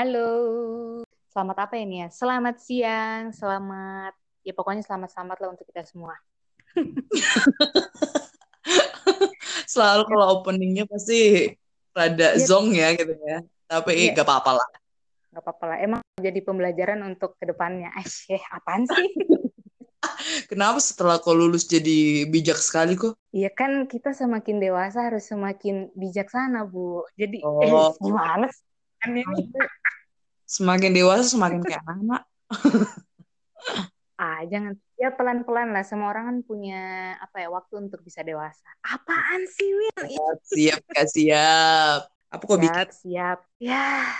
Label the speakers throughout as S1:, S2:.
S1: Halo, selamat apa ini ya? Selamat siang, selamat ya pokoknya selamat-selamat lah untuk kita semua.
S2: Selalu kalau openingnya pasti rada
S1: Iya.
S2: zong ya gitu ya. Tapi
S1: Iya.
S2: gak apa-apa lah.
S1: Gak apa-apa lah, emang jadi pembelajaran untuk ke depannya. Eh, apaan sih?
S2: Kenapa setelah kau lulus jadi bijak sekali kok?
S1: Iya kan kita semakin dewasa harus semakin bijaksana, Bu. Jadi,
S2: Oh.
S1: eh, gimana sih? Kan ini
S2: Semakin dewasa semakin kayak anak.
S1: ah jangan. Ya pelan-pelan lah. Semua orang kan punya apa ya waktu untuk bisa dewasa. Apaan sih Win
S2: Siap gak siap. Apa kok bikin?
S1: siap siap. Ya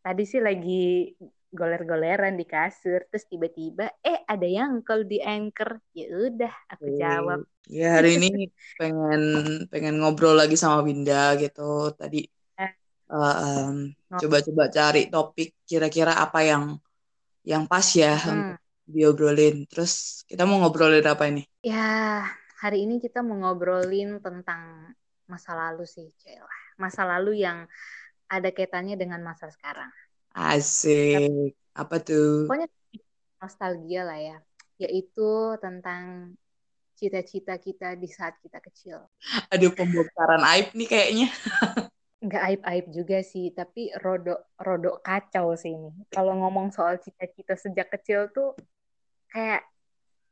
S1: tadi sih lagi goler-goleran di kasur. Terus tiba-tiba eh ada yang call di anchor. Ya udah aku jawab.
S2: Ya hari ini pengen pengen ngobrol lagi sama Winda gitu. Tadi. Uh, um, coba-coba cari topik kira-kira apa yang yang pas ya
S1: Hmm.
S2: untuk diobrolin. Terus kita mau ngobrolin apa ini?
S1: ya hari ini kita mau ngobrolin tentang masa lalu sih Cela. masa lalu yang ada kaitannya dengan masa sekarang
S2: Asik. Apa tuh?
S1: pokoknya nostalgia lah ya yaitu tentang cita-cita kita di saat kita kecil
S2: Aduh pembongkaran aib nih kayaknya.
S1: nggak aib-aib juga sih tapi rodok rodok kacau sih ini. Kalau ngomong soal cita-cita sejak kecil tuh kayak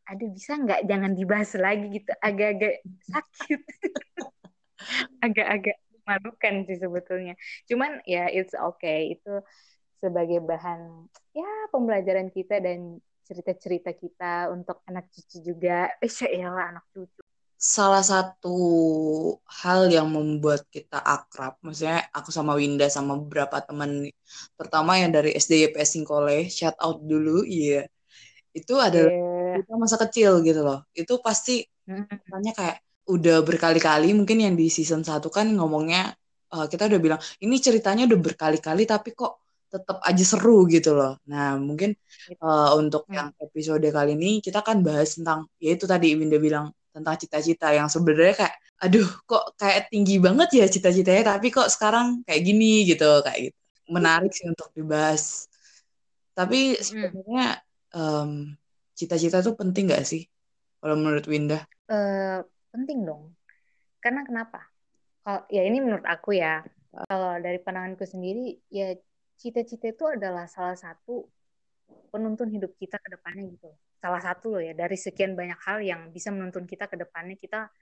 S1: aduh bisa nggak jangan dibahas lagi gitu. Agak-agak sakit. Agak-agak memalukan sih sebetulnya. Cuman ya it's okay. Itu sebagai bahan ya pembelajaran kita dan cerita-cerita kita untuk anak cucu juga. Eh ya anak cucu
S2: Salah satu hal yang membuat kita akrab, maksudnya aku sama Winda sama beberapa teman, terutama yang dari SD YPS Singkole, shout out dulu, iya. Itu adalah
S1: Yeah.
S2: kita masa kecil gitu loh. Itu pasti makanya kayak udah berkali-kali mungkin yang di season 1 kan ngomongnya eh, kita udah bilang ini ceritanya udah berkali-kali tapi kok tetap aja seru gitu loh. Nah, mungkin eh, untuk
S1: Hmm.
S2: yang episode kali ini kita kan bahas tentang ya itu tadi Winda bilang tentang cita-cita yang sebenarnya kayak aduh kok kayak tinggi banget ya cita-citanya tapi kok sekarang kayak gini gitu kayak gitu. Menarik sih untuk dibahas. Tapi sebenarnya em, cita-cita tuh penting gak sih kalau menurut Winda?
S1: Eh, penting dong. Karena kenapa? Kalau ya ini menurut aku ya. Kalau dari pandanganku sendiri ya cita-cita itu adalah salah satu penuntun hidup kita ke depannya gitu. Salah satu loh ya dari sekian banyak hal yang bisa menuntun kita ke depannya kita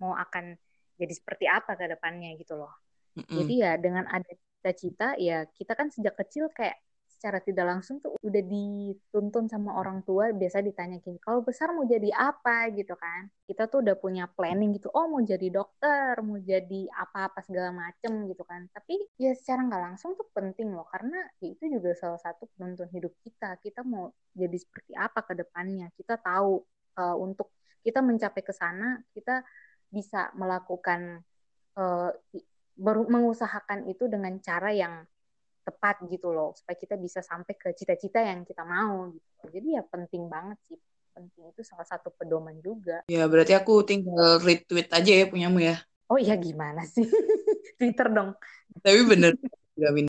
S1: mau akan jadi seperti apa ke depannya gitu loh.
S2: Mm-mm.
S1: Jadi ya dengan ada cita-cita ya kita kan sejak kecil kayak secara tidak langsung tuh udah dituntun sama orang tua biasa ditanya gini kalau besar mau jadi apa? gitu kan. Kita tuh udah punya planning gitu oh mau jadi dokter mau jadi apa-apa segala macem gitu kan. Tapi ya secara nggak langsung tuh penting loh karena ya itu juga salah satu penuntun hidup kita. Kita mau jadi seperti apa ke depannya? Kita tahu uh, untuk kita mencapai ke sana kita bisa melakukan uh, mengusahakan itu dengan cara yang tepat gitu loh supaya kita bisa sampai ke cita-cita yang kita mau gitu. Jadi ya penting banget sih. Penting itu salah satu pedoman juga.
S2: Ya berarti aku tinggal retweet aja ya punyamu ya.
S1: Oh iya gimana sih? Twitter dong.
S2: Tapi bener.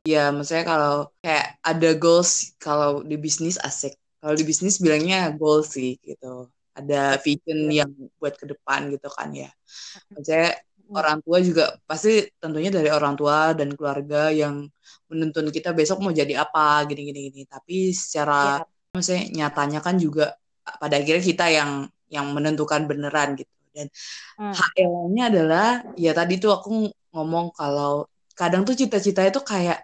S2: Ya maksudnya kalau kayak ada goals kalau di bisnis asik. Kalau di bisnis bilangnya goal sih gitu. Ada vision yang buat ke depan gitu kan ya. Maksudnya orang tua juga pasti tentunya dari orang tua dan keluarga yang menuntun kita besok mau jadi apa gini-gini gini. Tapi secara
S1: Ya,
S2: maksudnya nyatanya kan juga pada akhirnya kita yang yang menentukan beneran gitu. Dan
S1: hmm.
S2: HL-nya adalah ya tadi tuh aku ngomong kalau kadang tuh cita-cita itu kayak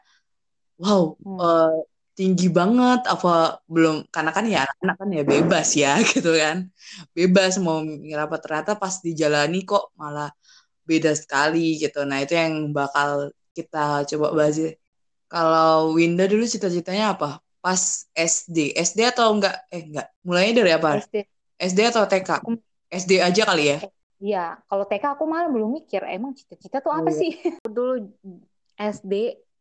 S2: wow
S1: Hmm.
S2: eh, tinggi banget apa belum karena kan ya anak kan ya bebas ya gitu kan bebas mau mikir apa ternyata pas dijalani kok malah beda sekali gitu. Nah itu yang bakal kita coba bahas kalau Winda dulu cita-citanya apa? Pas SD SD atau enggak? Eh enggak. Mulainya dari apa?
S1: SD.
S2: SD atau TK SD aja kali ya?
S1: Iya, kalau TK aku malah belum mikir emang cita-cita tuh apa
S2: Iya.
S1: sih? Dulu SD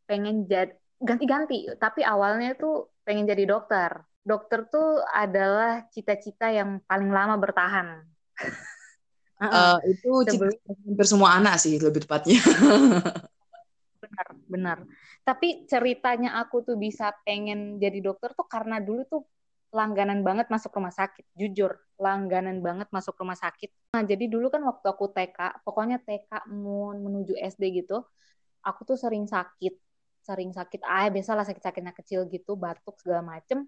S1: pengen jadi ganti-ganti, tapi awalnya tuh pengen jadi dokter. Dokter tuh adalah cita-cita yang paling lama bertahan.
S2: Eh, itu
S1: Sebelum-
S2: hampir semua anak sih lebih tepatnya.
S1: Benar benar. Tapi ceritanya aku tuh bisa pengen jadi dokter tuh karena dulu tuh langganan banget masuk rumah sakit jujur. Langganan banget masuk rumah sakit. Nah jadi dulu kan waktu aku TK pokoknya TK mau menuju SD gitu aku tuh sering sakit. Sering sakit ah biasalah sakit-sakitnya kecil gitu batuk segala macem.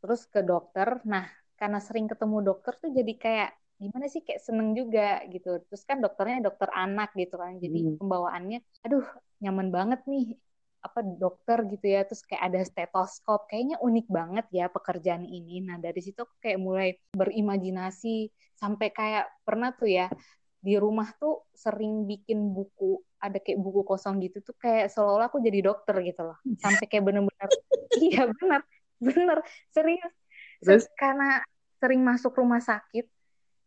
S1: Terus ke dokter. Nah karena sering ketemu dokter tuh jadi kayak gimana sih kayak seneng juga gitu. Terus kan dokternya dokter anak gitu kan jadi hmm. pembawaannya aduh nyaman banget nih apa dokter gitu ya. Terus kayak ada stetoskop kayaknya unik banget ya pekerjaan ini. Nah dari situ aku kayak mulai berimajinasi sampai kayak pernah tuh ya di rumah tuh sering bikin buku ada kayak buku kosong gitu tuh kayak seolah-olah aku jadi dokter gitu loh. Sampai kayak bener-bener iya bener bener serius. Terus? Karena sering masuk rumah sakit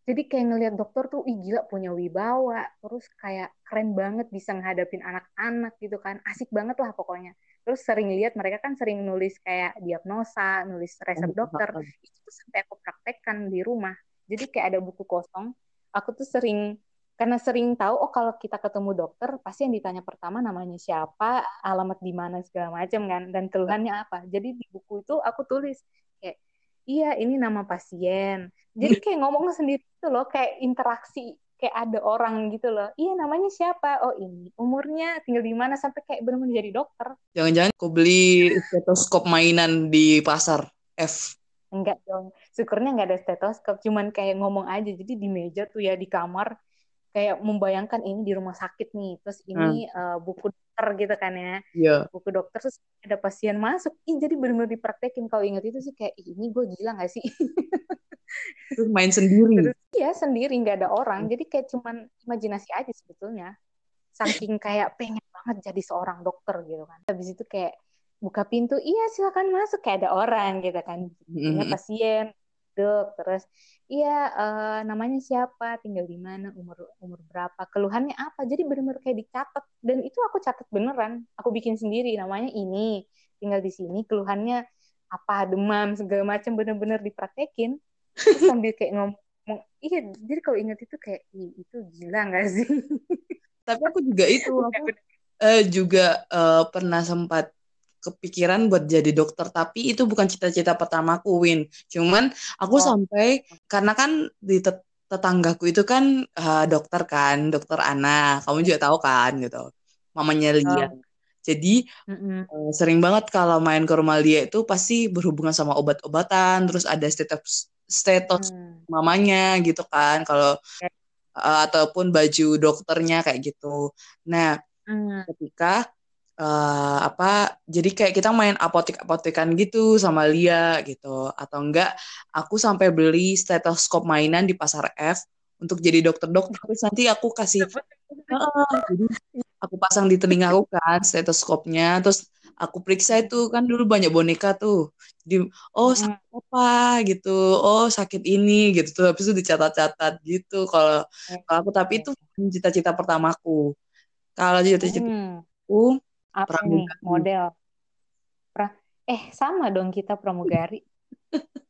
S1: jadi kayak ngelihat dokter tuh ih gila punya wibawa. Terus kayak keren banget bisa ngadapin anak-anak gitu kan. Asik banget lah pokoknya. Terus sering lihat mereka kan sering nulis kayak diagnosa nulis resep dokter. itu tuh sampai aku praktekkan di rumah. Jadi kayak ada buku kosong. Aku tuh sering karena sering tahu oh kalau kita ketemu dokter pasti yang ditanya pertama namanya siapa alamat di mana segala macam kan dan keluhannya apa. Jadi di buku itu aku tulis kayak iya ini nama pasien. Jadi kayak ngomong sendiri tuh loh kayak interaksi kayak ada orang gitu loh. Iya namanya siapa? Oh ini. Umurnya tinggal di mana sampai kayak benar-benar jadi dokter.
S2: Jangan-jangan kau beli stetoskop mainan di pasar F?
S1: Enggak dong. Syukurnya nggak ada stetoskop cuman kayak ngomong aja. Jadi di meja tuh ya di kamar kayak membayangkan ini di rumah sakit nih terus ini hmm. uh, buku dokter gitu kan ya.
S2: Yeah.
S1: buku dokter terus ada pasien masuk. Ih, jadi benar-benar dipraktekin. Kalau inget itu sih kayak ini gue gila gak sih?
S2: Terus main sendiri.
S1: Iya sendiri nggak ada orang. Hmm. jadi kayak cuman imajinasi aja sebetulnya. Saking kayak pengen banget jadi seorang dokter gitu kan. Habis itu kayak buka pintu iya silakan masuk. Kayak ada orang gitu kan. Mm -hmm. pasien dok terus iya uh, namanya siapa tinggal di mana umur umur berapa keluhannya apa. Jadi benar-benar kayak dicatat. Dan itu aku catat beneran. Aku bikin sendiri namanya ini tinggal di sini keluhannya apa demam segala macam bener-bener dipraktekin. Terus sambil kayak ngomong iya jadi kalau ingat itu kayak itu gila nggak sih?
S2: Tapi aku juga itu aku uh, juga uh, pernah sempat kepikiran buat jadi dokter tapi itu bukan cita-cita pertamaku Win cuman aku oh. sampai karena kan di tet tetanggaku itu kan uh, dokter kan dokter anak kamu juga tahu kan gitu mamanya Lia oh. jadi mm -hmm. uh, sering banget kalau main ke rumah Lia itu pasti berhubungan sama obat-obatan terus ada status status mm. mamanya gitu kan kalau uh, ataupun baju dokternya kayak gitu nah mm. ketika uh, apa jadi kayak kita main apotek-apotekan gitu sama Lia gitu. Atau enggak aku sampai beli stetoskop mainan di pasar F untuk jadi dokter-dokter. Terus nanti aku kasih uh, jadi aku pasang di telinga aku kan stetoskopnya. Terus aku periksa itu kan dulu banyak boneka tuh. Jadi oh hmm. sakit apa? gitu. Oh sakit ini gitu tuh. Habis itu dicatat-catat gitu kalau kalau aku. Tapi itu cita-cita pertamaku. Kalau cita-cita hmm. aku
S1: apa nih model? Pra eh sama dong kita pramugari.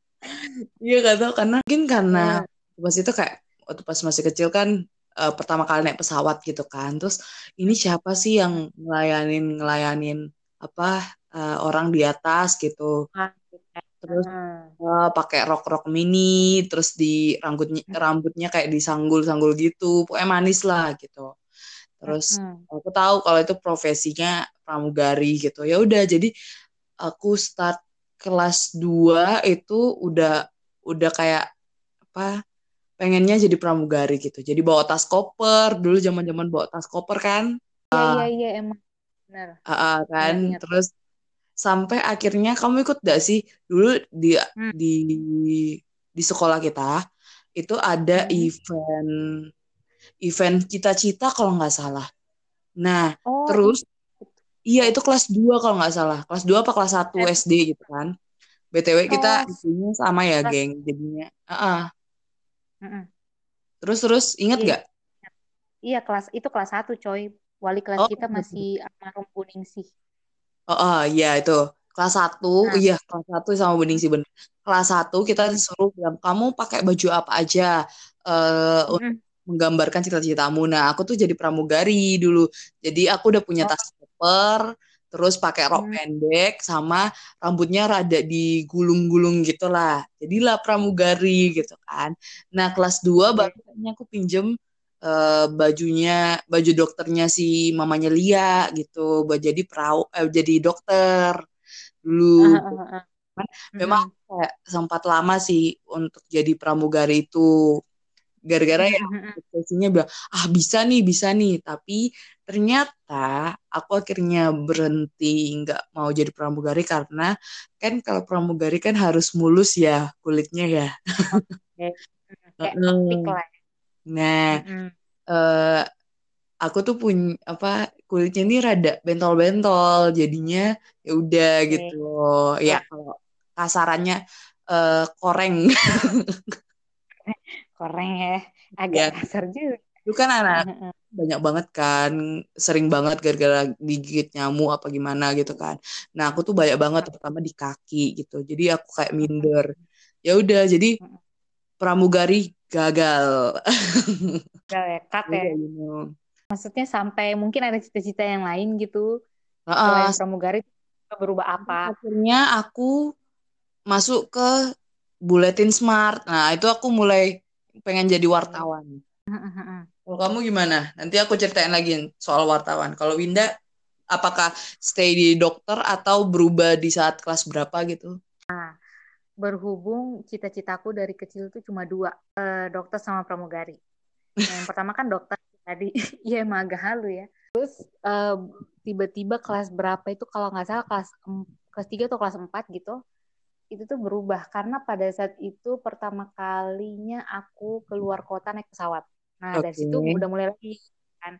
S2: Iya gak tau karena mungkin karena yeah. pas itu kayak waktu pas masih kecil kan uh, pertama kali naik pesawat gitu kan. Terus ini siapa sih yang ngelayanin ngelayanin apa uh, orang di atas gitu. Ah, terus uh, pakai rok rok mini terus di rambutnya rambutnya kayak disanggul sanggul gitu pokoknya manis lah gitu terus hmm. aku tahu kalau itu profesinya pramugari gitu. Ya udah jadi aku start kelas 2 itu udah udah kayak apa pengennya jadi pramugari gitu. Jadi bawa tas koper dulu zaman zaman bawa tas koper kan?
S1: Iya uh, iya iya emang.
S2: Benar. Uh, uh, kan? ya, terus sampai akhirnya kamu ikut gak sih? Dulu di hmm. di di sekolah kita itu ada hmm. event event cita-cita kalau nggak salah. Nah, oh. terus iya itu kelas 2 kalau nggak salah. Kelas 2 apa kelas 1 eh. SD gitu kan. BTW kita isinya sama ya, kelas... geng. Jadinya, uh -uh. Uh -uh. Terus terus ingat
S1: iya.
S2: nggak?
S1: Iya, kelas itu kelas 1, coy. Wali kelas oh, kita masih almarhum kuning sih.
S2: Oh, oh iya itu. Kelas 1, nah. iya kelas 1 sama Bening sih bener. Kelas 1 kita disuruh bilang, kamu pakai baju apa aja uh, mm -hmm menggambarkan cita-citamu. Nah, aku tuh jadi pramugari dulu. Jadi aku udah punya oh. tas upper terus pakai rok
S1: Hmm.
S2: pendek sama rambutnya rada digulung-gulung gitu lah. Jadilah pramugari gitu kan. Nah, kelas 2
S1: Oke.
S2: baru kayaknya aku pinjem eh, bajunya baju dokternya si mamanya Lia gitu buat jadi peraw eh, jadi dokter dulu.
S1: Ah, ah, ah.
S2: Memang kayak sempat lama sih untuk jadi pramugari itu. Gara-gara ya
S1: Mm-mm.
S2: ekspresinya bilang, ah bisa nih, bisa nih. Tapi ternyata aku akhirnya berhenti nggak mau jadi pramugari karena kan kalau pramugari kan harus mulus ya kulitnya ya.
S1: Kayak ya.
S2: Nah, eh, aku tuh punya apa kulitnya ini rada bentol-bentol, jadinya ya udah gitu. Ya
S1: Ya,
S2: kalau kasarannya eh, koreng.
S1: koreng ya. Agak
S2: Ya,
S1: kasar juga.
S2: itu kan anak banyak banget kan, sering banget gara-gara digigit nyamuk apa gimana gitu kan. Nah, aku tuh banyak banget terutama di kaki gitu. Jadi aku kayak minder. Ya udah, jadi pramugari gagal.
S1: Gagal ya, cut ya.
S2: You know.
S1: Maksudnya sampai mungkin ada cita-cita yang lain gitu
S2: Heeh,
S1: selain pramugari berubah apa?
S2: akhirnya aku masuk ke Buletin Smart. Nah, itu aku mulai pengen jadi wartawan. Kalau kamu gimana? Nanti aku ceritain lagi soal wartawan. Kalau Winda, apakah stay di dokter atau berubah di saat kelas berapa gitu?
S1: Berhubung cita-citaku dari kecil tuh cuma dua, eh, dokter sama pramugari. Yang pertama kan dokter tadi, iya emang agak halu ya. Terus eh, tiba-tiba kelas berapa itu kalau nggak salah kelas kelas 3 atau kelas 4 gitu, itu tuh berubah karena pada saat itu pertama kalinya aku keluar kota naik pesawat. Nah, dari situ udah mulai lagi kan.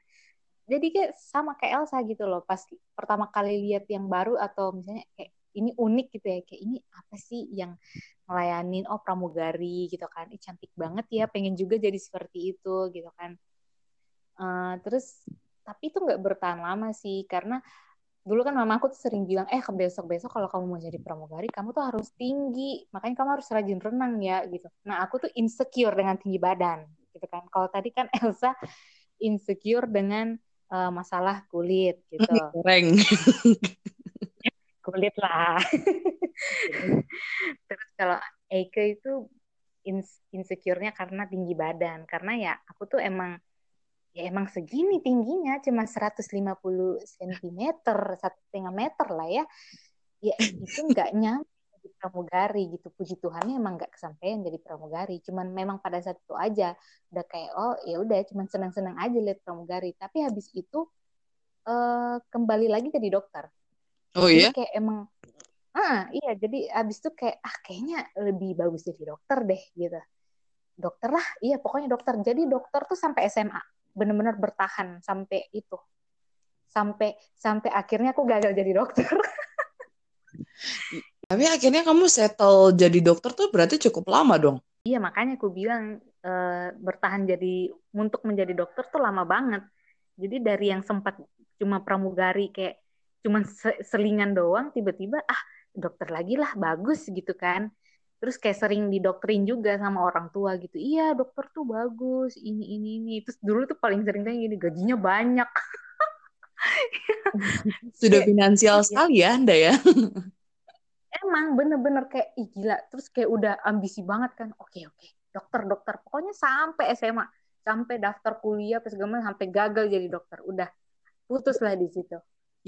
S1: Jadi kayak sama kayak Elsa gitu loh. Pas pertama kali lihat yang baru atau misalnya kayak ini unik gitu ya. Kayak ini apa sih yang ngelayanin oh pramugari gitu kan. Ih, cantik banget ya, pengen juga jadi seperti itu gitu kan. Eh, terus tapi itu nggak bertahan lama sih karena dulu kan mama aku tuh sering bilang eh besok-besok kalau kamu mau jadi pramugari kamu tuh harus tinggi. Makanya kamu harus rajin renang ya gitu. Nah aku tuh insecure dengan tinggi badan gitu kan. Kalau tadi kan Elsa insecure dengan eh, masalah kulit gitu.
S2: Goreng.
S1: kulit lah. Terus kalau Eike itu ins- insecure-nya karena tinggi badan. Karena ya aku tuh emang ya emang segini tingginya cuma 150 cm satu setengah meter lah ya. Ya itu nggak nyampe jadi pramugari gitu. Puji Tuhannya emang nggak kesampaian jadi pramugari. Cuman memang pada saat itu aja udah kayak oh ya udah cuman senang-senang aja lihat pramugari. Tapi habis itu eh, kembali lagi jadi dokter.
S2: Oh
S1: jadi
S2: iya?
S1: kayak emang ah iya. Jadi habis itu kayak ah kayaknya lebih bagus jadi dokter deh gitu. Dokter lah. Iya pokoknya dokter. Jadi dokter tuh sampai SMA bener-bener bertahan sampai itu. Sampai sampai akhirnya aku gagal jadi dokter.
S2: Tapi akhirnya kamu settle jadi dokter tuh berarti cukup lama dong.
S1: iya makanya aku bilang eh, bertahan jadi untuk menjadi dokter tuh lama banget. Jadi dari yang sempat cuma pramugari kayak cuma se- selingan doang tiba-tiba ah dokter lagi lah bagus gitu kan terus kayak sering didoktrin juga sama orang tua gitu iya dokter tuh bagus ini ini ini terus dulu tuh paling sering tanya gini gajinya banyak
S2: Sudah finansial
S1: ya
S2: sekali ya Anda ya.
S1: emang bener-bener kayak ih gila terus kayak udah ambisi banget kan oke oke dokter dokter pokoknya sampai SMA sampai daftar kuliah segala macam, sampai gagal jadi dokter udah putus lah di situ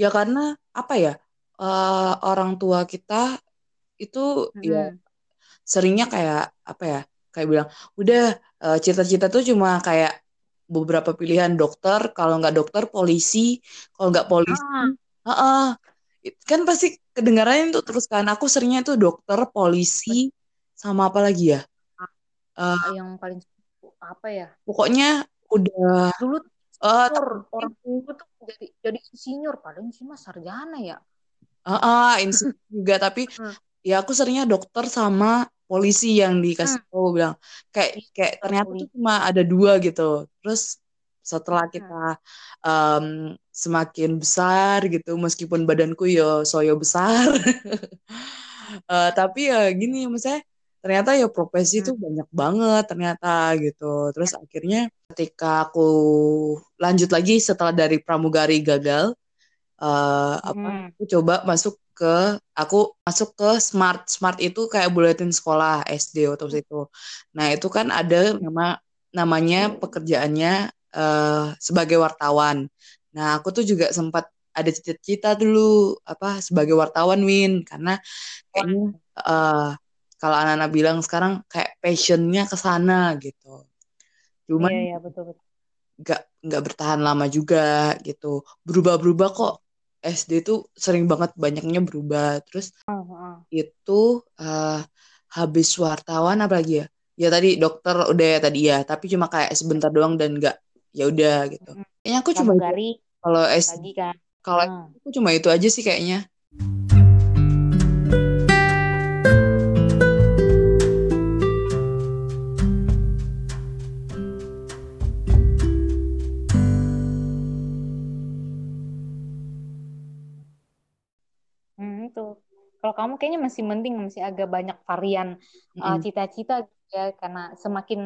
S2: Ya karena apa ya? eh, orang tua kita itu ya
S1: Mm-mm.
S2: Seringnya kayak apa ya? Kayak bilang, udah eh, cita-cita tuh cuma kayak beberapa pilihan dokter, kalau nggak dokter polisi, kalau nggak polisi,
S1: ah
S2: heeh. It- kan pasti kedengarannya tuh terus kan. Aku seringnya tuh dokter, polisi, sama apa lagi ya? Eh,
S1: yang paling apa ya
S2: pokoknya udah
S1: dulu
S2: eh
S1: insinyur orang tua tuh jadi jadi insinyur sih mah sarjana ya
S2: Heeh, insecure juga tapi
S1: Hmm.
S2: ya aku seringnya dokter sama polisi yang dikasih
S1: Hmm.
S2: tahu bilang kayak
S1: Iya,
S2: kayak ternyata tuh cuma ada dua gitu terus setelah
S1: Hmm.
S2: kita em, semakin besar gitu meskipun badanku yo soyo besar Eh, tapi ya gini maksudnya ternyata ya profesi itu
S1: Hmm.
S2: banyak banget ternyata gitu terus akhirnya ketika aku lanjut lagi setelah dari pramugari gagal uh, apa
S1: Hmm.
S2: aku coba masuk ke aku masuk ke smart smart itu kayak buletin sekolah SD atau itu. Nah itu kan ada nama namanya pekerjaannya uh, sebagai wartawan. Nah aku tuh juga sempat ada cita-cita dulu apa sebagai wartawan Win. Karena kayaknya uh, kalau anak-anak bilang sekarang kayak passionnya ke sana gitu. Cuman
S1: Iya, iya, betul, betul.
S2: nggak nggak bertahan lama juga gitu. Berubah-berubah kok SD tuh sering banget banyaknya berubah terus
S1: Oh, oh.
S2: itu uh, habis wartawan apalagi ya ya tadi dokter udah ya tadi ya tapi cuma kayak sebentar doang dan nggak ya udah gitu kayaknya aku cuma itu. Kalau S
S1: lagi kan.
S2: kalau
S1: Hmm.
S2: aku cuma itu aja sih kayaknya
S1: kamu kayaknya masih mending masih agak banyak varian uh,
S2: Mm-mm.
S1: cita-cita gitu ya karena semakin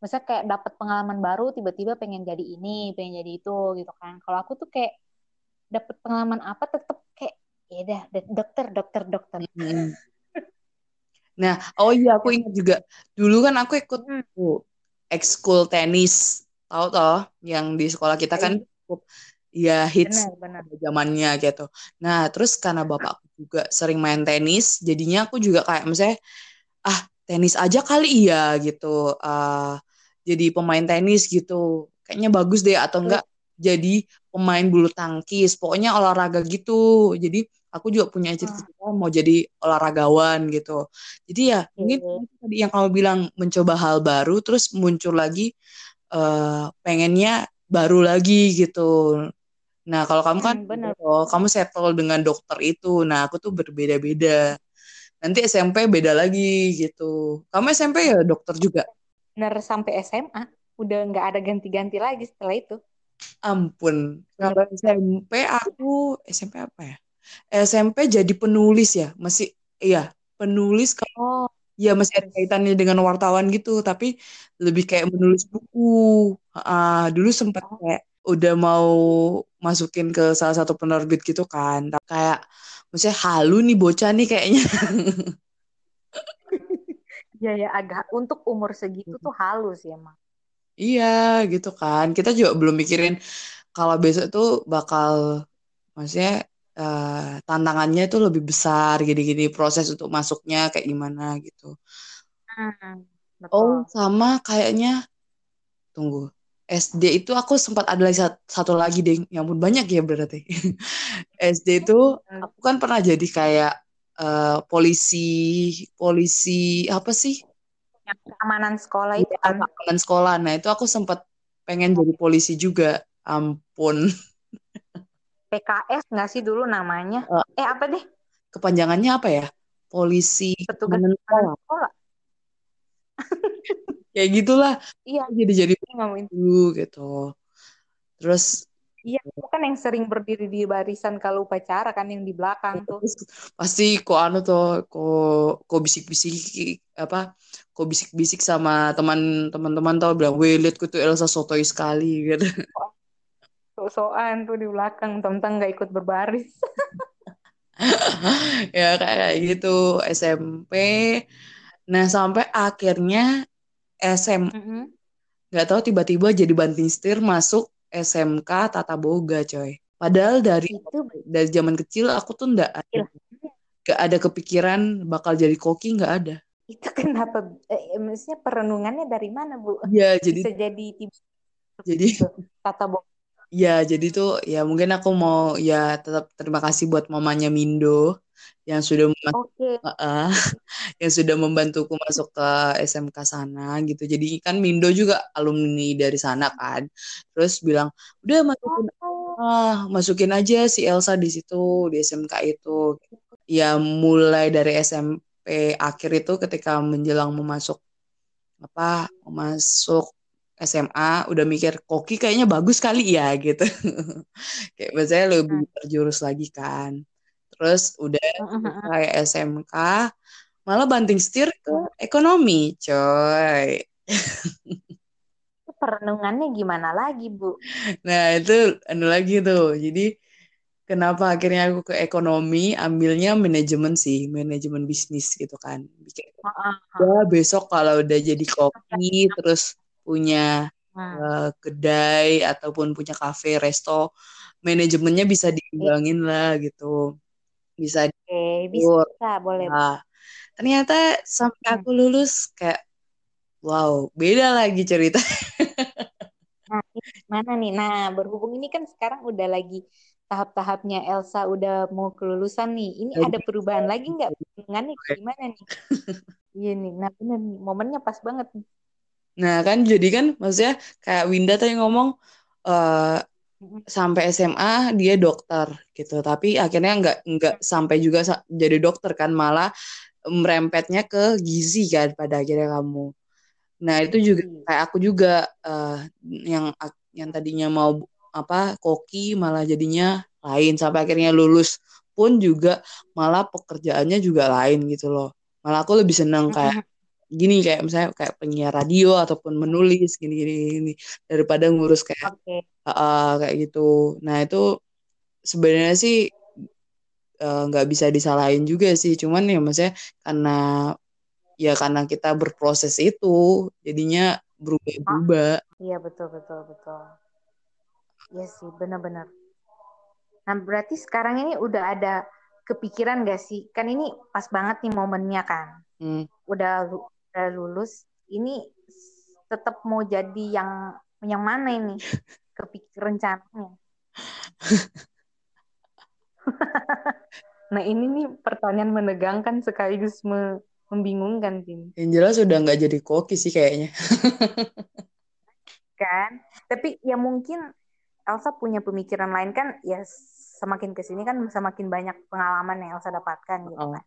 S1: misalnya kayak dapat pengalaman baru tiba-tiba pengen jadi ini, pengen jadi itu gitu kan. Kalau aku tuh kayak dapat pengalaman apa tetap kayak ya dah do- dokter dokter dokter.
S2: Mm-mm. Nah, oh iya aku ingat juga dulu kan aku ikut tuh ekskul tenis, tahu toh yang di sekolah kita kan cukup ya hits
S1: Benar,
S2: zamannya gitu. Nah, terus karena bapak aku juga sering main tenis, jadinya aku juga kayak misalnya ah tenis aja kali iya gitu. Ah, jadi pemain tenis gitu. Kayaknya bagus deh atau enggak jadi pemain bulu tangkis. Pokoknya olahraga gitu. Jadi aku juga punya cita-cita mau jadi olahragawan gitu. Jadi ya mungkin
S1: Oke.
S2: tadi yang kamu bilang mencoba hal baru terus muncul lagi eh, pengennya baru lagi gitu. Nah, kalau kamu kan
S1: Hmm, benar.
S2: oh, kamu settle dengan dokter itu. Nah, aku tuh berbeda-beda. Nanti SMP beda lagi gitu. Kamu SMP ya dokter juga?
S1: Benar sampai SMA udah nggak ada ganti-ganti lagi setelah itu.
S2: Ampun. Kalau SMP aku SMP apa ya? SMP jadi penulis ya. Masih iya, penulis kalau
S1: Oh,
S2: ya masih ada kaitannya dengan wartawan gitu, tapi lebih kayak menulis buku. Ah, dulu sempat kayak udah mau masukin ke salah satu penerbit gitu kan. Kayak maksudnya halu nih bocah nih kayaknya.
S1: ya ya agak untuk umur segitu tuh halus ya, Mak.
S2: Iya, gitu kan. Kita juga belum mikirin kalau besok tuh bakal maksudnya eh, tantangannya itu lebih besar gini-gini proses untuk masuknya kayak gimana gitu.
S1: Hmm,
S2: Oh,
S1: betul.
S2: sama kayaknya tunggu. SD itu aku sempat ada lagi satu lagi deh, yang pun banyak ya berarti. SD itu aku kan pernah jadi kayak eh, polisi, polisi apa sih?
S1: Keamanan sekolah itu
S2: Iya,
S1: kan.
S2: keamanan sekolah. Nah, itu aku sempat pengen jadi polisi juga. Ampun.
S1: PKS nggak sih dulu namanya?
S2: Eh,
S1: Eh apa deh?
S2: kepanjangannya apa ya? Polisi
S1: Petugas
S2: sekolah. Kayak gitulah.
S1: Iya,
S2: Jadi jadi
S1: ngomongin.
S2: dulu gitu. Terus
S1: Iya, aku kan yang sering berdiri di barisan kalau upacara kan yang di belakang tuh.
S2: terus pasti kok anu tuh kok kok bisik-bisik apa kok bisik-bisik sama teman-teman tau bilang weh lihat tuh Elsa sotoy sekali gitu
S1: Sok-sokan tuh di belakang, tentang nggak ikut berbaris.
S2: ya kayak gitu SMP nah sampai akhirnya SM
S1: Mm-mm.
S2: nggak tahu tiba-tiba jadi banting setir masuk SMK Tata Boga coy padahal dari
S1: Itu
S2: dari zaman kecil aku tuh nggak ada
S1: Iya.
S2: nggak ada kepikiran bakal jadi koki nggak ada
S1: itu kenapa? Eh, maksudnya perenungannya dari mana, Bu?
S2: Iya jadi
S1: Bisa jadi tiba
S2: jadi
S1: gitu. Tata boga.
S2: Ya, jadi tuh ya mungkin aku mau ya tetap terima kasih buat mamanya Mindo yang sudah
S1: Oke.
S2: uh, yang sudah membantuku masuk ke SMK sana gitu. Jadi kan Mindo juga alumni dari sana kan. Terus bilang, "Udah masukin ah, masukin aja si Elsa di situ di SMK itu." Ya mulai dari SMP akhir itu ketika menjelang mau masuk apa masuk SMA udah mikir koki kayaknya bagus kali ya gitu kayak biasanya lebih terjurus lagi kan terus udah selesai SMK malah banting setir ke ekonomi coy.
S1: Perenungannya gimana lagi, Bu?
S2: nah itu anu lagi tuh. Jadi kenapa akhirnya aku ke ekonomi? Ambilnya manajemen sih manajemen bisnis gitu kan. Ya besok kalau udah jadi koki terus punya uh, kedai ataupun punya kafe resto manajemennya bisa diimbangin lah gitu bisa
S1: okay, bisa boleh nah,
S2: ternyata sampai aku lulus kayak wow beda lagi cerita
S1: nah mana nih nah berhubung ini kan sekarang udah lagi tahap-tahapnya Elsa udah mau kelulusan nih. Ini ada perubahan lagi nggak? Dengan nih gimana nih? Iya nih, nah bener nih, momennya pas banget nih.
S2: Nah kan jadi kan maksudnya kayak Winda tadi ngomong uh, sampai SMA dia dokter gitu, tapi akhirnya nggak nggak sampai juga jadi dokter kan malah merempetnya ke gizi kan pada akhirnya kamu. Nah itu juga kayak aku juga uh, yang yang tadinya mau apa koki malah jadinya lain. Sampai akhirnya lulus pun juga malah pekerjaannya juga lain gitu loh. Malah aku lebih senang kayak gini kayak misalnya kayak penyiar radio ataupun menulis gini gini, gini daripada ngurus kayak okay. uh, kayak gitu nah itu sebenarnya sih nggak uh, bisa disalahin juga sih cuman ya maksudnya karena ya karena kita berproses itu jadinya berubah-ubah
S1: iya betul betul betul Iya sih, benar-benar. Nah, berarti sekarang ini udah ada kepikiran gak sih? Kan ini pas banget nih momennya kan. Hmm. Udah, udah lulus, ini tetap mau jadi yang yang mana ini? Kepikir rencananya. nah ini nih pertanyaan menegangkan sekaligus me membingungkan
S2: tim. Yang jelas sudah nggak jadi koki sih kayaknya.
S1: kan, tapi ya mungkin Elsa punya pemikiran lain kan ya semakin ke sini kan semakin banyak pengalaman yang Elsa dapatkan gitu kan.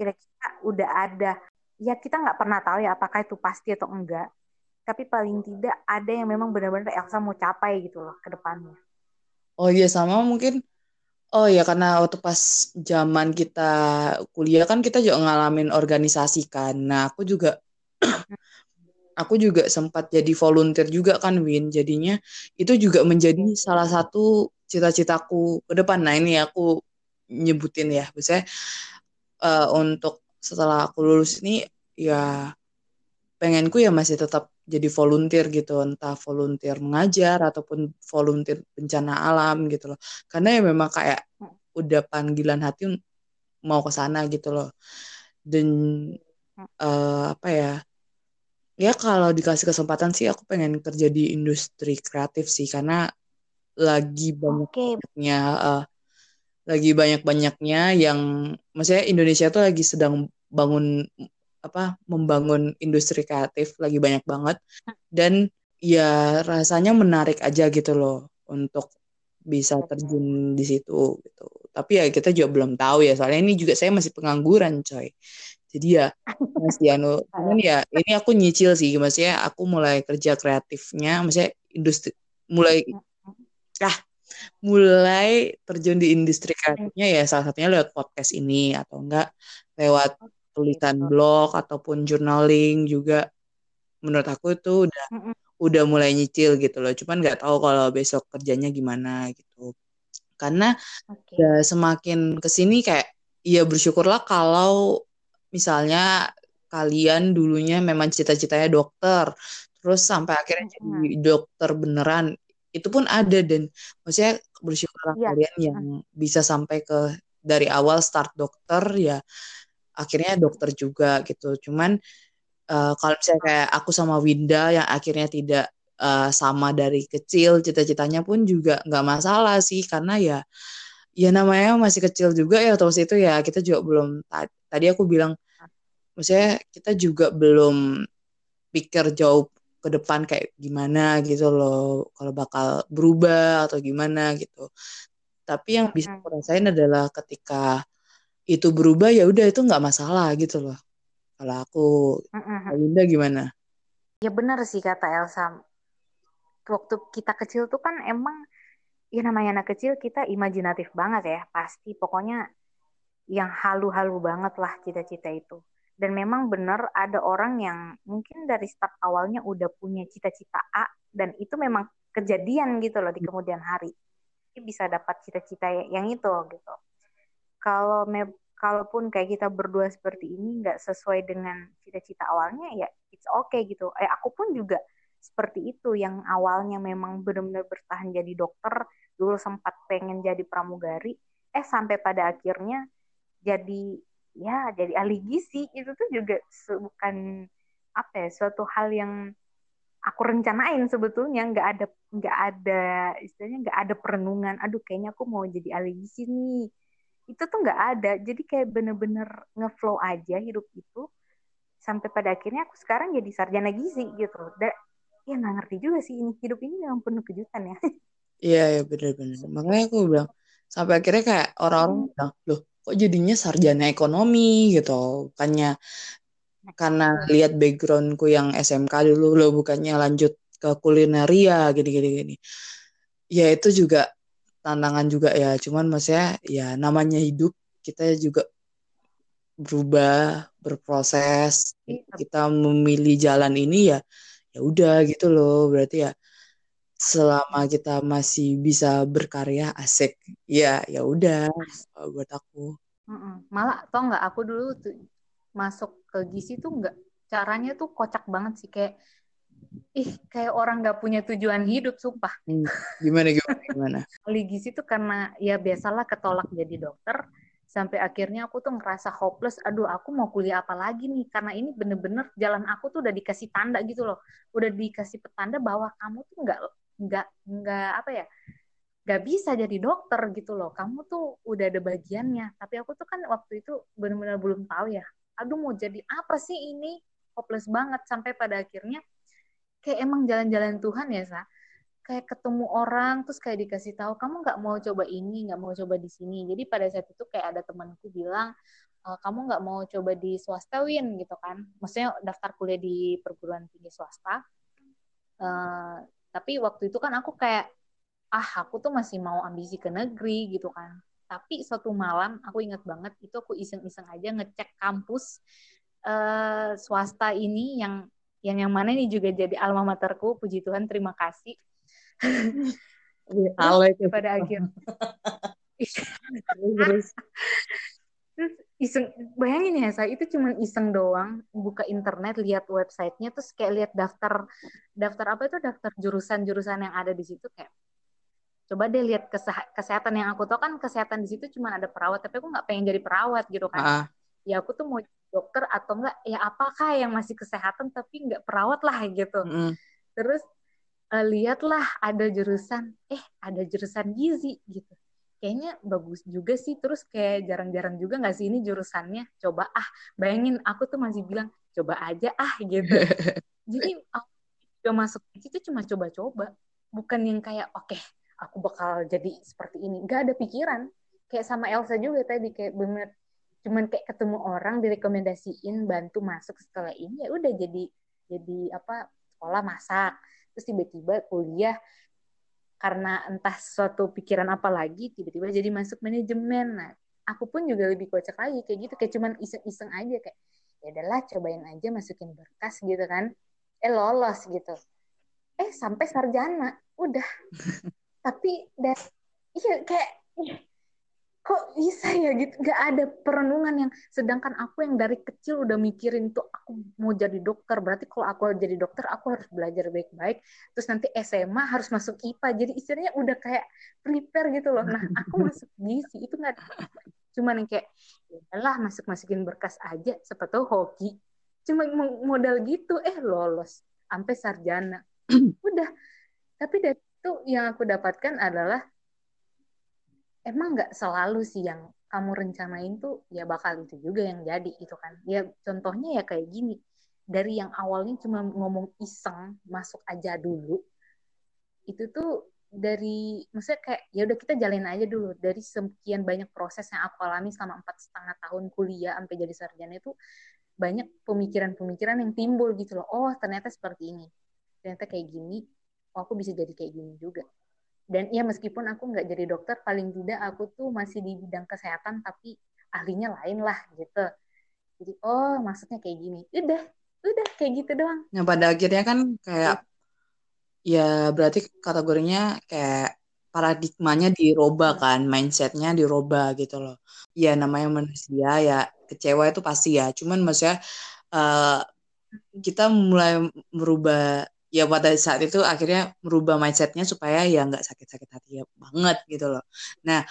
S1: Kira-kira udah ada ya kita nggak pernah tahu ya apakah itu pasti atau enggak. Tapi paling tidak ada yang memang benar-benar Elsa mau capai gitu loh ke depannya.
S2: Oh iya sama mungkin Oh ya karena waktu pas zaman kita kuliah kan kita juga ngalamin organisasi kan. Nah aku juga aku juga sempat jadi volunteer juga kan Win jadinya itu juga menjadi salah satu cita-citaku ke depan nah ini aku nyebutin ya biasanya uh, untuk setelah aku lulus ini ya pengenku ya masih tetap jadi volunteer gitu. Entah volunteer mengajar ataupun volunteer bencana alam gitu loh. Karena ya memang kayak udah panggilan hati mau ke sana gitu loh. Dan uh, apa ya ya kalau dikasih kesempatan sih aku pengen kerja di industri kreatif sih. Karena lagi banyaknya uh, lagi banyak banyaknya yang maksudnya Indonesia tuh lagi sedang bangun apa membangun industri kreatif lagi banyak banget. Dan ya rasanya menarik aja gitu loh untuk bisa terjun di situ gitu. Tapi ya kita juga belum tahu ya soalnya ini juga saya masih pengangguran coy. Jadi ya masih anu cuman ya ini aku nyicil sih maksudnya aku mulai kerja kreatifnya maksudnya industri mulai ah mulai terjun di industri kreatifnya ya salah satunya lewat podcast ini atau enggak lewat tulisan blog ataupun journaling juga menurut aku itu udah udah mulai nyicil gitu loh. Cuman nggak tahu kalau besok kerjanya gimana gitu. Karena okay. ya semakin ke sini kayak ya bersyukurlah kalau misalnya kalian dulunya memang cita-citanya dokter terus sampai akhirnya jadi dokter beneran itu pun ada. Dan maksudnya bersyukur ya. kalian yang bisa sampai ke dari awal start dokter ya akhirnya dokter juga gitu. Cuman uh, kalau misalnya kayak aku sama Winda yang akhirnya tidak uh, sama dari kecil cita-citanya pun juga nggak masalah sih. Karena ya ya namanya masih kecil juga ya terus itu ya kita juga belum tadi aku bilang maksudnya kita juga belum pikir jauh ke depan kayak gimana gitu loh kalau bakal berubah atau gimana gitu. Tapi yang bisa aku rasain adalah ketika itu berubah ya udah itu nggak masalah gitu loh. Kalau aku Linda gimana?
S1: Ya benar sih kata Elsa. Waktu kita kecil tuh kan emang ya namanya anak kecil kita imajinatif banget ya. Pasti pokoknya yang halu-halu banget lah cita-cita itu. Dan memang benar ada orang yang mungkin dari start awalnya udah punya cita-cita A dan itu memang kejadian gitu loh di kemudian hari. Bisa dapat cita-cita yang itu gitu kalau kalaupun kayak kita berdua seperti ini nggak sesuai dengan cita-cita awalnya ya it's okay gitu. Eh aku pun juga seperti itu yang awalnya memang benar-benar bertahan jadi dokter dulu sempat pengen jadi pramugari eh sampai pada akhirnya jadi ya jadi ahli gizi. Itu tuh juga bukan apa ya suatu hal yang aku rencanain sebetulnya. Nggak ada nggak ada istilahnya nggak ada perenungan aduh kayaknya aku mau jadi ahli gizi nih itu tuh nggak ada. Jadi kayak bener-bener ngeflow aja hidup itu. Sampai pada akhirnya aku sekarang jadi sarjana gizi gitu. Dan ya nggak ngerti juga sih ini hidup ini memang penuh kejutan ya.
S2: Iya ya bener-bener. Makanya aku bilang sampai akhirnya kayak orang-orang hmm. bilang loh kok jadinya sarjana ekonomi? Gitu. Bukannya karena lihat backgroundku yang SMK dulu loh bukannya lanjut ke kulineria gini-gini gini ya itu juga tantangan juga ya. Cuman maksudnya ya namanya hidup kita juga berubah berproses. Iya. kita memilih jalan ini ya ya udah gitu loh. Berarti ya selama kita masih bisa berkarya asik ya ya udah buat aku.
S1: Malah tau nggak aku dulu tuh masuk ke gizi tuh nggak caranya tuh kocak banget sih. Kayak ih kayak orang nggak punya tujuan hidup sumpah.
S2: Hmm, gimana gimana gimana?
S1: Gizi tuh karena ya biasalah ketolak jadi dokter. Sampai akhirnya aku tuh ngerasa hopeless. Aduh aku mau kuliah apa lagi nih? Karena ini bener-bener jalan aku tuh udah dikasih tanda gitu loh. Udah dikasih petanda bahwa kamu tuh nggak nggak nggak apa ya nggak bisa jadi dokter gitu loh. Kamu tuh udah ada bagiannya. Tapi aku tuh kan waktu itu bener-bener belum tahu ya. Aduh mau jadi apa sih ini? Hopeless banget. Sampai pada akhirnya kayak emang jalan-jalan Tuhan ya sa? Kayak ketemu orang terus kayak dikasih tahu kamu nggak mau coba ini nggak mau coba di sini. Jadi pada saat itu kayak ada temanku bilang e, kamu nggak mau coba di swasta win gitu kan. Maksudnya daftar kuliah di perguruan tinggi swasta. Uh, tapi waktu itu kan aku kayak ah aku tuh masih mau ambisi ke negeri gitu kan. Tapi suatu malam aku ingat banget itu aku iseng-iseng aja ngecek kampus uh, swasta ini yang yang yang mana ini juga jadi alma materku. Puji Tuhan terima kasih.
S2: Halo itu
S1: pada akhir. Terus iseng bayangin ya saya itu cuma iseng doang. Buka internet lihat websitenya terus kayak lihat daftar daftar apa itu? Daftar jurusan-jurusan yang ada di situ kayak coba deh lihat kesehatan yang aku tahu. Kan kesehatan di situ cuma ada perawat tapi aku nggak pengen jadi perawat gitu kan. Uh. ya aku tuh mau dokter atau enggak ya apakah yang masih kesehatan tapi enggak perawat lah gitu. Mm. terus uh, lihatlah ada jurusan eh ada jurusan gizi gitu. Kayaknya bagus juga sih. Terus kayak jarang-jarang juga nggak sih ini jurusannya? Coba ah bayangin aku tuh masih bilang coba aja ah gitu. Jadi aku juga masuk itu cuma coba-coba. Bukan yang kayak oke okay, aku bakal jadi seperti ini. Nggak ada pikiran. Kayak sama Elsa juga tadi kayak bener cuman kayak ketemu orang direkomendasiin bantu masuk setelah ini ya udah jadi jadi apa sekolah masak. Terus tiba-tiba kuliah karena entah suatu pikiran apa lagi tiba-tiba jadi masuk manajemen. Nah aku pun juga lebih kocak lagi kayak gitu. Kayak cuman iseng-iseng aja kayak ya udahlah cobain aja masukin berkas gitu kan. Eh lolos gitu. Eh sampai sarjana. Udah. Tapi dan iya kayak kok bisa ya gitu? Nggak ada perenungan yang sedangkan aku yang dari kecil udah mikirin tuh aku mau jadi dokter. Berarti kalau aku jadi dokter aku harus belajar baik-baik. Terus nanti SMA harus masuk IPA jadi istilahnya udah kayak prepare gitu loh. Nah aku masuk gizi itu nggak cuman yang kayak ya lah masuk masukin berkas aja seperti hoki. Cuma modal gitu eh lolos sampai sarjana. Udah. Tapi dari itu yang aku dapatkan adalah emang nggak selalu sih yang kamu rencanain tuh ya bakal itu juga yang jadi itu kan. Ya contohnya ya kayak gini dari yang awalnya cuma ngomong iseng masuk aja dulu itu tuh dari maksudnya kayak ya udah kita jalin aja dulu. Dari sekian banyak proses yang aku alami selama empat setengah tahun kuliah sampai jadi sarjana itu banyak pemikiran-pemikiran yang timbul gitu loh. Oh ternyata seperti ini. Ternyata kayak gini oh aku bisa jadi kayak gini juga dan ya meskipun aku nggak jadi dokter paling tidak aku tuh masih di bidang kesehatan tapi ahlinya lain lah gitu jadi oh maksudnya kayak gini udah udah kayak gitu doang
S2: yang pada akhirnya kan kayak ya berarti kategorinya kayak paradigmanya dirubah hmm. kan, mindsetnya dirubah gitu loh. Ya namanya manusia ya kecewa itu pasti ya. Cuman maksudnya uh, kita mulai merubah ya pada saat itu akhirnya merubah mindsetnya supaya ya nggak sakit-sakit hati ya banget gitu loh. Nah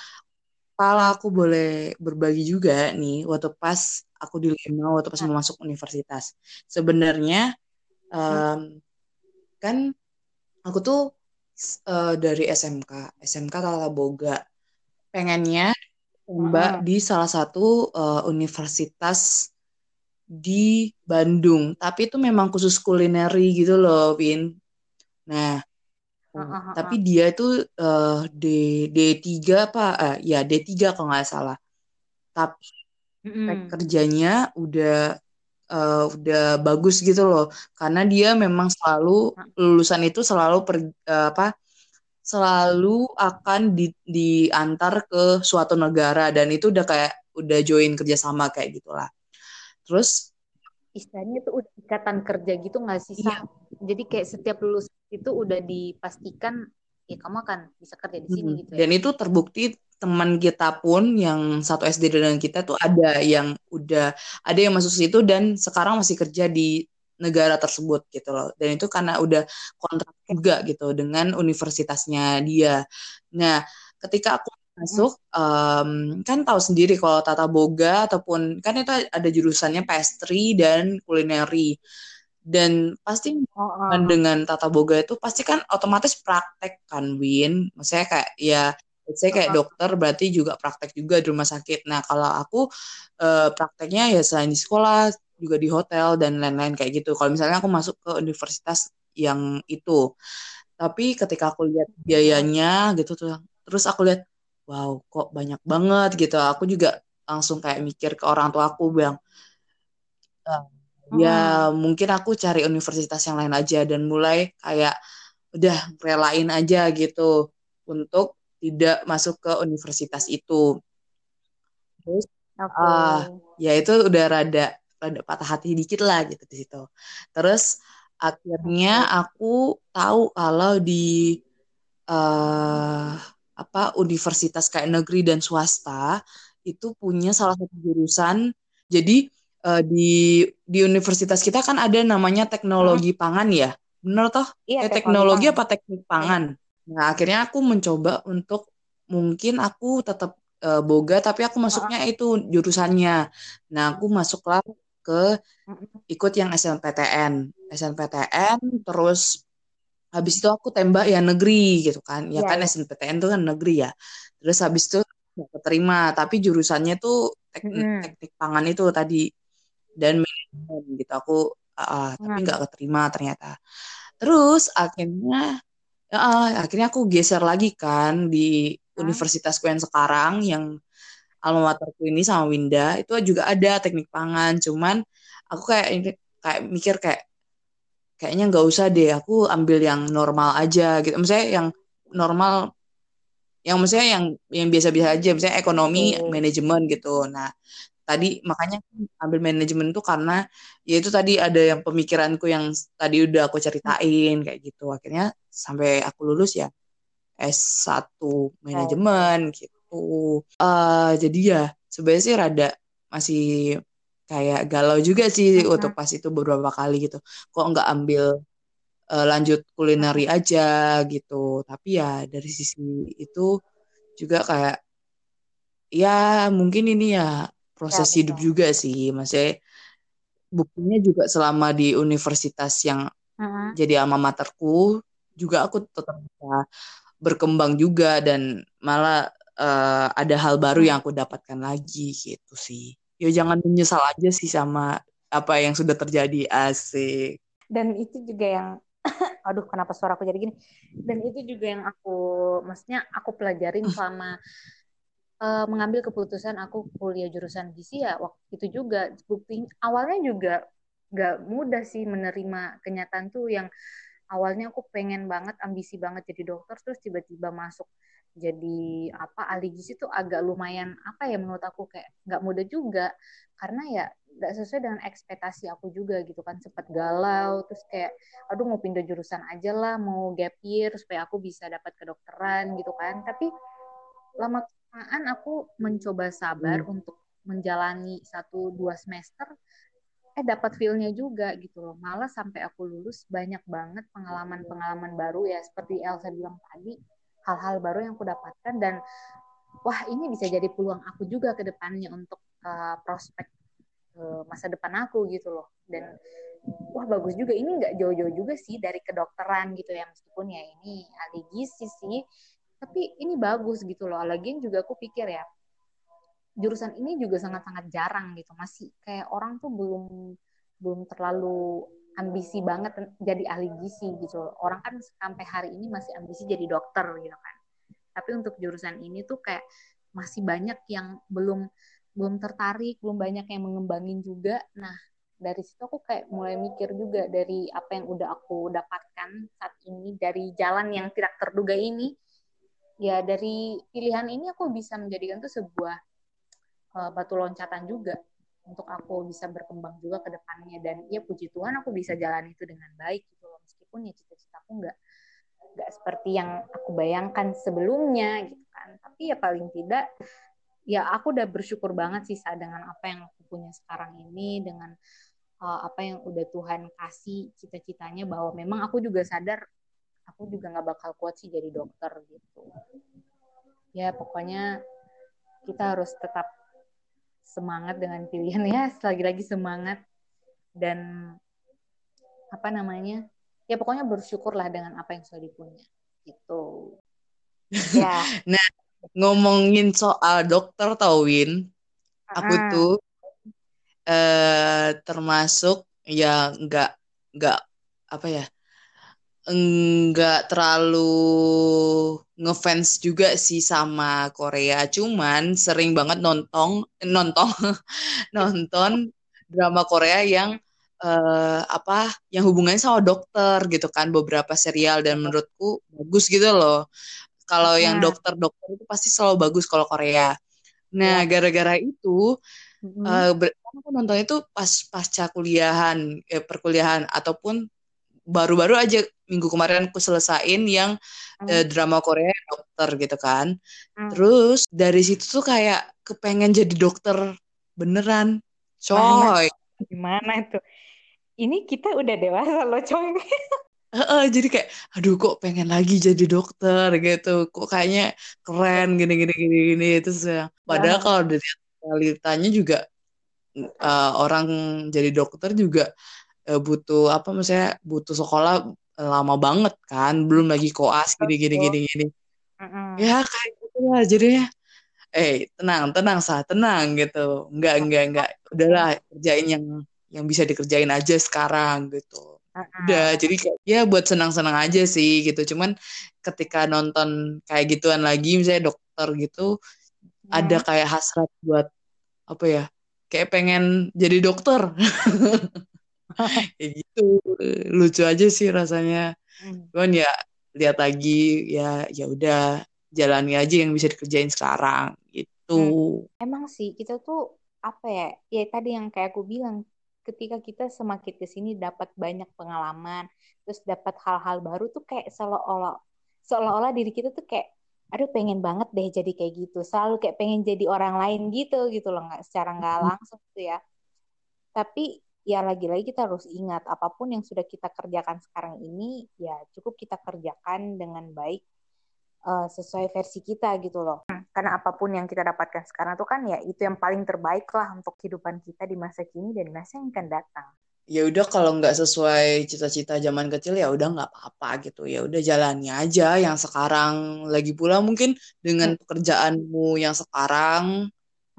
S2: kalau aku boleh berbagi juga nih waktu pas aku dilema waktu pas mau masuk universitas sebenarnya um, kan aku tuh uh, dari SMK SMK Tata Boga pengennya mbak hmm. di salah satu uh, universitas di Bandung. Tapi itu memang khusus kulineri gitu loh Win nah uh, uh, uh, tapi dia itu uh, D D3 apa? Uh, ya D3 kalau nggak salah. Tapi mm. kerjanya udah uh, udah bagus gitu loh. Karena dia memang selalu lulusan itu selalu per, uh, apa selalu akan di, diantar ke suatu negara. Dan itu udah kayak udah join kerjasama kayak gitulah terus
S1: istilahnya itu udah ikatan kerja gitu nggak sih iya. jadi kayak setiap lulus itu udah dipastikan ya kamu akan bisa kerja di sini hmm. gitu
S2: ya. dan itu terbukti teman kita pun yang satu SD dengan kita tuh ada yang udah ada yang masuk situ dan sekarang masih kerja di negara tersebut gitu loh dan itu karena udah kontrak juga gitu dengan universitasnya dia nah ketika aku masuk um, kan tahu sendiri kalau tata boga ataupun kan itu ada jurusannya pastry dan kulineri dan pasti oh, uh. dengan tata boga itu pasti kan otomatis praktek kan Win maksudnya kayak ya saya kayak uh. dokter berarti juga praktek juga di rumah sakit nah kalau aku uh, prakteknya ya selain di sekolah juga di hotel dan lain-lain kayak gitu. Kalau misalnya aku masuk ke universitas yang itu, tapi ketika aku lihat biayanya gitu tuh, terus aku lihat, wow, kok banyak banget gitu. Aku juga langsung kayak mikir ke orang tua aku bilang, uh, ya hmm. mungkin aku cari universitas yang lain aja dan mulai kayak udah relain aja gitu untuk tidak masuk ke universitas itu. Terus, okay. uh, ya itu udah rada rada patah hati dikit lah gitu di situ. Terus akhirnya aku tahu kalau di uh, apa universitas kayak negeri dan swasta itu punya salah satu jurusan. Jadi uh, di di universitas kita kan ada namanya teknologi hmm. pangan ya. Bener toh? Iya, eh, teknologi, teknologi apa teknik pangan. Nah, akhirnya aku mencoba untuk mungkin aku tetap uh, boga tapi aku masuknya itu jurusannya. Nah, aku masuklah ke ikut yang SNPTN SNPTN terus habis itu aku tembak ya negeri gitu kan. Ya, ya kan ya. SNPTN itu kan negeri ya. Terus habis itu gak keterima tapi jurusannya tuh teknik hmm. teknik pangan itu tadi. Dan manajemen gitu. Aku uh, tapi nggak keterima ternyata. Terus akhirnya uh, akhirnya aku geser lagi kan di hmm. universitasku yang sekarang yang alma materku ini sama Winda. Itu juga ada teknik pangan. Cuman aku kayak kayak mikir kayak kayaknya nggak usah deh aku ambil yang normal aja gitu. Misalnya yang normal yang misalnya yang yang biasa-biasa aja misalnya ekonomi manajemen gitu. Nah tadi makanya ambil manajemen tuh karena ya itu tadi ada yang pemikiranku yang tadi udah aku ceritain kayak gitu. Akhirnya sampai aku lulus ya S1 manajemen oh. gitu. Uh, jadi ya sebenarnya sih rada masih kayak galau juga sih uh-huh. untuk pas itu beberapa kali gitu kok nggak ambil uh, lanjut kulineri aja gitu tapi ya dari sisi itu juga kayak ya mungkin ini ya proses ya, hidup juga sih maksudnya buktinya juga selama di universitas yang uh-huh. jadi alma materku juga aku tetap bisa berkembang juga dan malah uh, ada hal baru yang aku dapatkan lagi gitu sih. Ya jangan menyesal aja sih sama apa yang sudah terjadi asik.
S1: Dan itu juga yang aduh kenapa suara aku jadi gini. Dan itu juga yang aku maksudnya aku pelajarin selama uh, mengambil keputusan aku kuliah jurusan gizi ya waktu itu juga bukti awalnya juga gak mudah sih menerima kenyataan tuh yang awalnya aku pengen banget ambisi banget jadi dokter terus tiba-tiba masuk jadi apa ahli gizi itu agak lumayan apa ya menurut aku kayak nggak mudah juga. Karena ya nggak sesuai dengan ekspektasi aku juga gitu kan sempat galau terus kayak aduh mau pindah jurusan aja lah mau gap year supaya aku bisa dapat kedokteran gitu kan. Tapi lama kelamaan aku mencoba sabar hmm. untuk menjalani satu dua semester eh dapat feelnya juga gitu loh. Malah sampai aku lulus banyak banget pengalaman-pengalaman baru ya seperti Elsa bilang tadi hal-hal baru yang aku dapatkan dan wah ini bisa jadi peluang aku juga ke depannya untuk uh, prospek uh, masa depan aku gitu loh. Dan wah bagus juga. Ini nggak jauh-jauh juga sih dari kedokteran gitu ya meskipun ya ini ahli gizi sih tapi ini bagus gitu loh. Lagian juga aku pikir ya jurusan ini juga sangat-sangat jarang gitu. Masih kayak orang tuh belum belum terlalu ambisi banget jadi ahli gizi gitu orang kan sampai hari ini masih ambisi jadi dokter gitu kan. Tapi untuk jurusan ini tuh kayak masih banyak yang belum belum tertarik belum banyak yang mengembangin juga. Nah dari situ aku kayak mulai mikir juga dari apa yang udah aku dapatkan saat ini dari jalan yang tidak terduga ini. Ya dari pilihan ini aku bisa menjadikan tuh sebuah uh, batu loncatan juga untuk aku bisa berkembang juga ke depannya. Dan ya puji Tuhan aku bisa jalan itu dengan baik gitu loh. Meskipun ya cita-citaku nggak nggak seperti yang aku bayangkan sebelumnya gitu kan. Tapi ya paling tidak ya aku udah bersyukur banget sih dengan apa yang aku punya sekarang ini dengan uh, apa yang udah Tuhan kasih cita-citanya bahwa memang aku juga sadar aku juga nggak bakal kuat sih jadi dokter gitu. Ya pokoknya kita harus tetap semangat dengan pilihan ya lagi-lagi semangat dan apa namanya ya pokoknya bersyukurlah dengan apa yang sudah dipunya gitu.
S2: Ya. Nah ngomongin soal dokter Tawin aku uh tuh eh, termasuk ya nggak nggak apa ya enggak terlalu ngefans juga sih sama Korea, cuman sering banget nonton nonton nonton drama Korea yang uh, apa yang hubungannya sama dokter gitu kan beberapa serial dan menurutku bagus gitu loh. Kalau yang nah. dokter-dokter itu pasti selalu bagus kalau Korea. Nah, ya. gara-gara itu mm-hmm. uh, aku nonton itu pas pasca kuliahan, eh, perkuliahan ataupun baru-baru aja minggu kemarin aku selesain yang hmm. uh, drama Korea dokter gitu kan. Hmm. Terus dari situ tuh kayak kepengen jadi dokter beneran. Coy.
S1: Gimana itu? Ini kita udah dewasa loh coy.
S2: Uh, uh, jadi kayak aduh kok pengen lagi jadi dokter gitu kok kayaknya keren gini gini gini gini itu ya. padahal kalau dari realitanya juga uh, orang jadi dokter juga uh, butuh apa misalnya butuh sekolah lama banget kan belum lagi koas gini gini gini gini. Uh-uh. ya kayak gitu lah jadinya. Eh tenang tenang sah tenang gitu. Enggak enggak enggak udahlah kerjain yang yang bisa dikerjain aja sekarang gitu. Udah jadi kayak ya buat senang-senang aja sih gitu. Cuman ketika nonton kayak gituan lagi misalnya dokter gitu hmm. ada kayak hasrat buat apa ya kayak pengen jadi dokter kayak gitu lucu aja sih rasanya hmm. cuman ya lihat lagi ya ya udah jalani aja yang bisa dikerjain sekarang gitu
S1: hmm. emang sih kita tuh apa ya ya tadi yang kayak aku bilang ketika kita semakin ke sini dapat banyak pengalaman terus dapat hal-hal baru tuh kayak seolah-olah seolah-olah diri kita tuh kayak aduh pengen banget deh jadi kayak gitu selalu kayak pengen jadi orang lain gitu gitu loh nggak secara nggak hmm. langsung tuh ya tapi ya lagi-lagi kita harus ingat apa pun yang sudah kita kerjakan sekarang ini ya cukup kita kerjakan dengan baik uh, sesuai versi kita gitu loh. Karena apa pun yang kita dapatkan sekarang itu kan ya itu yang paling terbaik lah untuk kehidupan kita di masa kini dan masa yang akan datang.
S2: Ya udah kalau nggak sesuai cita-cita zaman kecil ya udah nggak apa-apa gitu ya udah jalani aja yang sekarang lagi pula mungkin dengan hmm. pekerjaanmu yang sekarang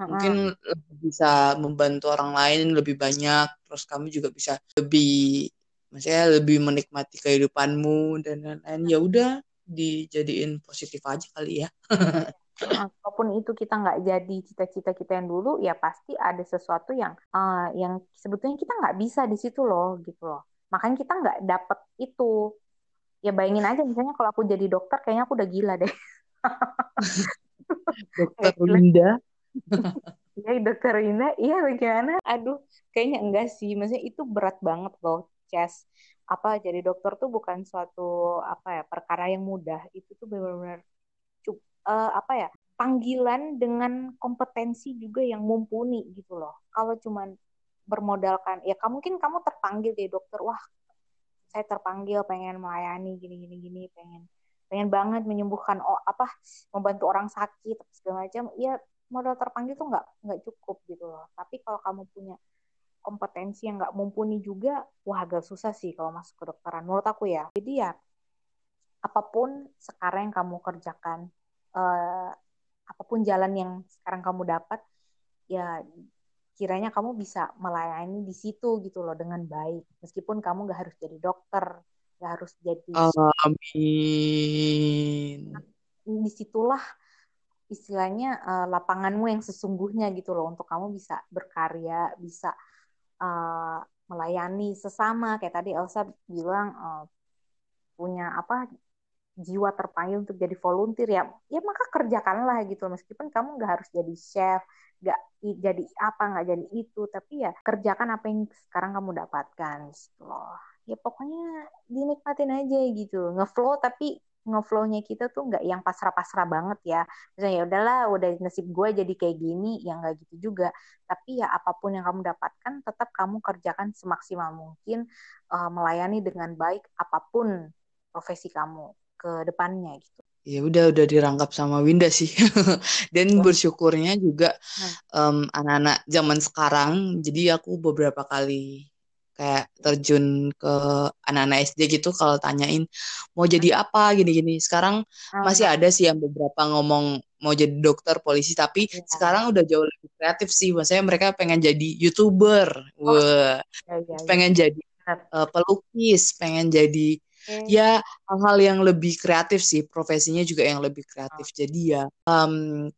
S2: mungkin bisa membantu orang lain lebih banyak terus kamu juga bisa lebih maksudnya lebih menikmati kehidupanmu dan lain-lain. Ya udah dijadiin positif aja kali ya.
S1: Apa pun itu kita nggak jadi cita-cita kita yang dulu ya pasti ada sesuatu yang uh, yang sebetulnya kita nggak bisa di situ loh gitu loh. Makanya kita nggak dapet itu. Ya bayangin aja misalnya kalau aku jadi dokter kayaknya aku udah gila deh.
S2: Dokter Linda
S1: iya dokter Ina iya bagaimana? Aduh kayaknya enggak sih. Maksudnya itu berat banget loh Ces. Apa jadi dokter tuh bukan suatu apa ya perkara yang mudah. Itu tuh benar-benar uh, apa ya panggilan dengan kompetensi juga yang mumpuni gitu loh. Kalau cuman bermodalkan ya kamu mungkin kamu terpanggil jadi dokter. Wah saya terpanggil pengen melayani gini gini gini pengen pengen banget menyembuhkan oh apa membantu orang sakit segala macam. Ya modal terpanggil tuh nggak nggak cukup gitu loh. Tapi kalau kamu punya kompetensi yang nggak mumpuni juga wah agak susah sih kalau masuk ke dokteran menurut aku ya. Jadi ya apa pun sekarang yang kamu kerjakan uh, apa pun jalan yang sekarang kamu dapat ya kiranya kamu bisa melayani di situ gitu loh dengan baik. Meskipun kamu gak harus jadi dokter gak harus jadi
S2: amin.
S1: Di situlah istilahnya uh, lapanganmu yang sesungguhnya gitu loh untuk kamu bisa berkarya bisa uh, melayani sesama. Kayak tadi Elsa bilang uh, punya apa jiwa terpanggil untuk jadi volunteer ya ya maka kerjakanlah gitu meskipun kamu nggak harus jadi chef nggak jadi apa nggak jadi itu tapi ya kerjakan apa yang sekarang kamu dapatkan gitu loh. Ya pokoknya dinikmatin aja gitu ngeflow tapi ngeflownya kita tuh nggak yang pasrah-pasrah banget ya. Misalnya ya udahlah udah nasib gue jadi kayak gini ya nggak gitu juga. Tapi ya apa pun yang kamu dapatkan tetap kamu kerjakan semaksimal mungkin uh, melayani dengan baik apa pun profesi kamu ke depannya gitu.
S2: Ya udah udah dirangkap sama Winda sih. Dan ya. bersyukurnya juga um, anak-anak zaman sekarang jadi aku beberapa kali kayak terjun ke anak-anak SD gitu kalau tanyain mau jadi apa? gini-gini. Sekarang masih ada sih yang beberapa ngomong mau jadi dokter polisi tapi ya. sekarang udah jauh lebih kreatif sih. Maksudnya mereka pengen jadi youtuber. Oh. wah. ya, ya, ya. pengen jadi uh, pelukis pengen jadi ya hal-hal yang lebih kreatif sih. Profesinya juga yang lebih kreatif. Jadi ya um,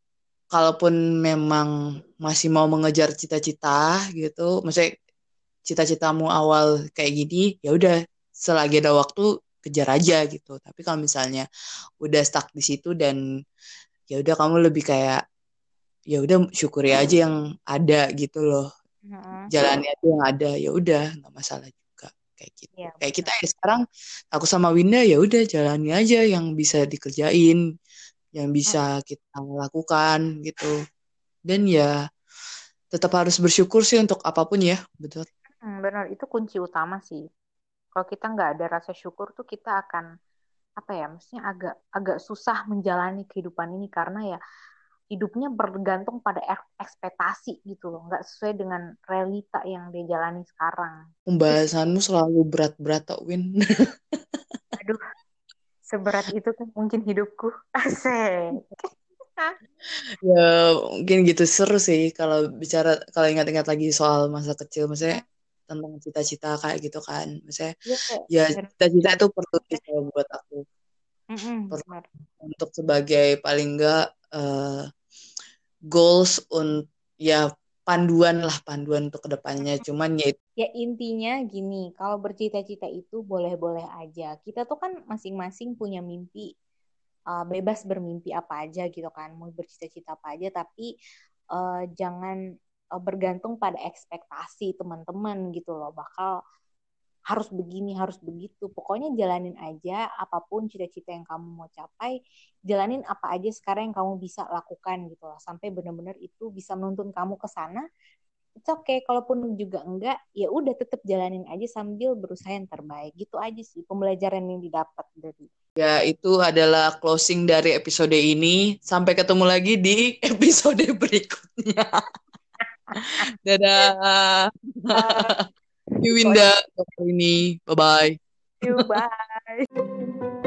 S2: kalaupun memang masih mau mengejar cita-cita gitu maksudnya cita-citamu awal kayak gini ya udah selagi ada waktu kejar aja gitu. Tapi kalau misalnya udah stuck di situ dan ya udah kamu lebih kayak ya udah syukuri aja yang ada gitu loh. Jalani aja yang ada ya udah nggak masalah kayak gitu. Ya, kayak kita ya sekarang aku sama Winda ya udah jalani aja yang bisa dikerjain yang bisa kita lakukan gitu. Dan ya tetap harus bersyukur sih untuk apa pun ya betul
S1: hmm, benar. Itu kunci utama sih. Kalau kita nggak ada rasa syukur tuh kita akan apa ya maksudnya agak agak susah menjalani kehidupan ini karena ya hidupnya bergantung pada ekspektasi gitu loh. Nggak sesuai dengan realita yang dia jalani sekarang.
S2: Pembahasanmu selalu berat-berat tak Win.
S1: Aduh seberat itu kan mungkin hidupku. Asik.
S2: Ya mungkin gitu. Seru sih kalau bicara kalau ingat-ingat lagi soal masa kecil. Maksudnya tentang cita-cita kayak gitu kan. Maksudnya ya, ya cita-cita itu perlu sih buat aku. Mm -hmm, perlu untuk sebagai paling enggak uh, goals untuk ya panduan lah panduan untuk ke depannya. Cuman ya
S1: ya intinya gini kalau bercita-cita itu boleh-boleh aja. Kita tuh kan masing-masing punya mimpi uh, bebas bermimpi apa aja gitu kan. Mau bercita-cita apa aja tapi uh, jangan uh, bergantung pada ekspektasi teman-teman gitu loh bakal harus begini, harus begitu. Pokoknya jalanin aja apa pun cita-cita yang kamu mau capai, jalanin apa aja sekarang yang kamu bisa lakukan gitu loh. Sampai benar-benar itu bisa menuntun kamu ke sana. It's okay, kalaupun juga enggak, ya udah tetap jalanin aja sambil berusaha yang terbaik. Gitu aja sih pembelajaran yang didapat dari
S2: Ya, itu adalah closing dari episode ini. Sampai ketemu lagi di episode berikutnya. Dadah. Uh, you Winda ini. Bye bye.
S1: You bye.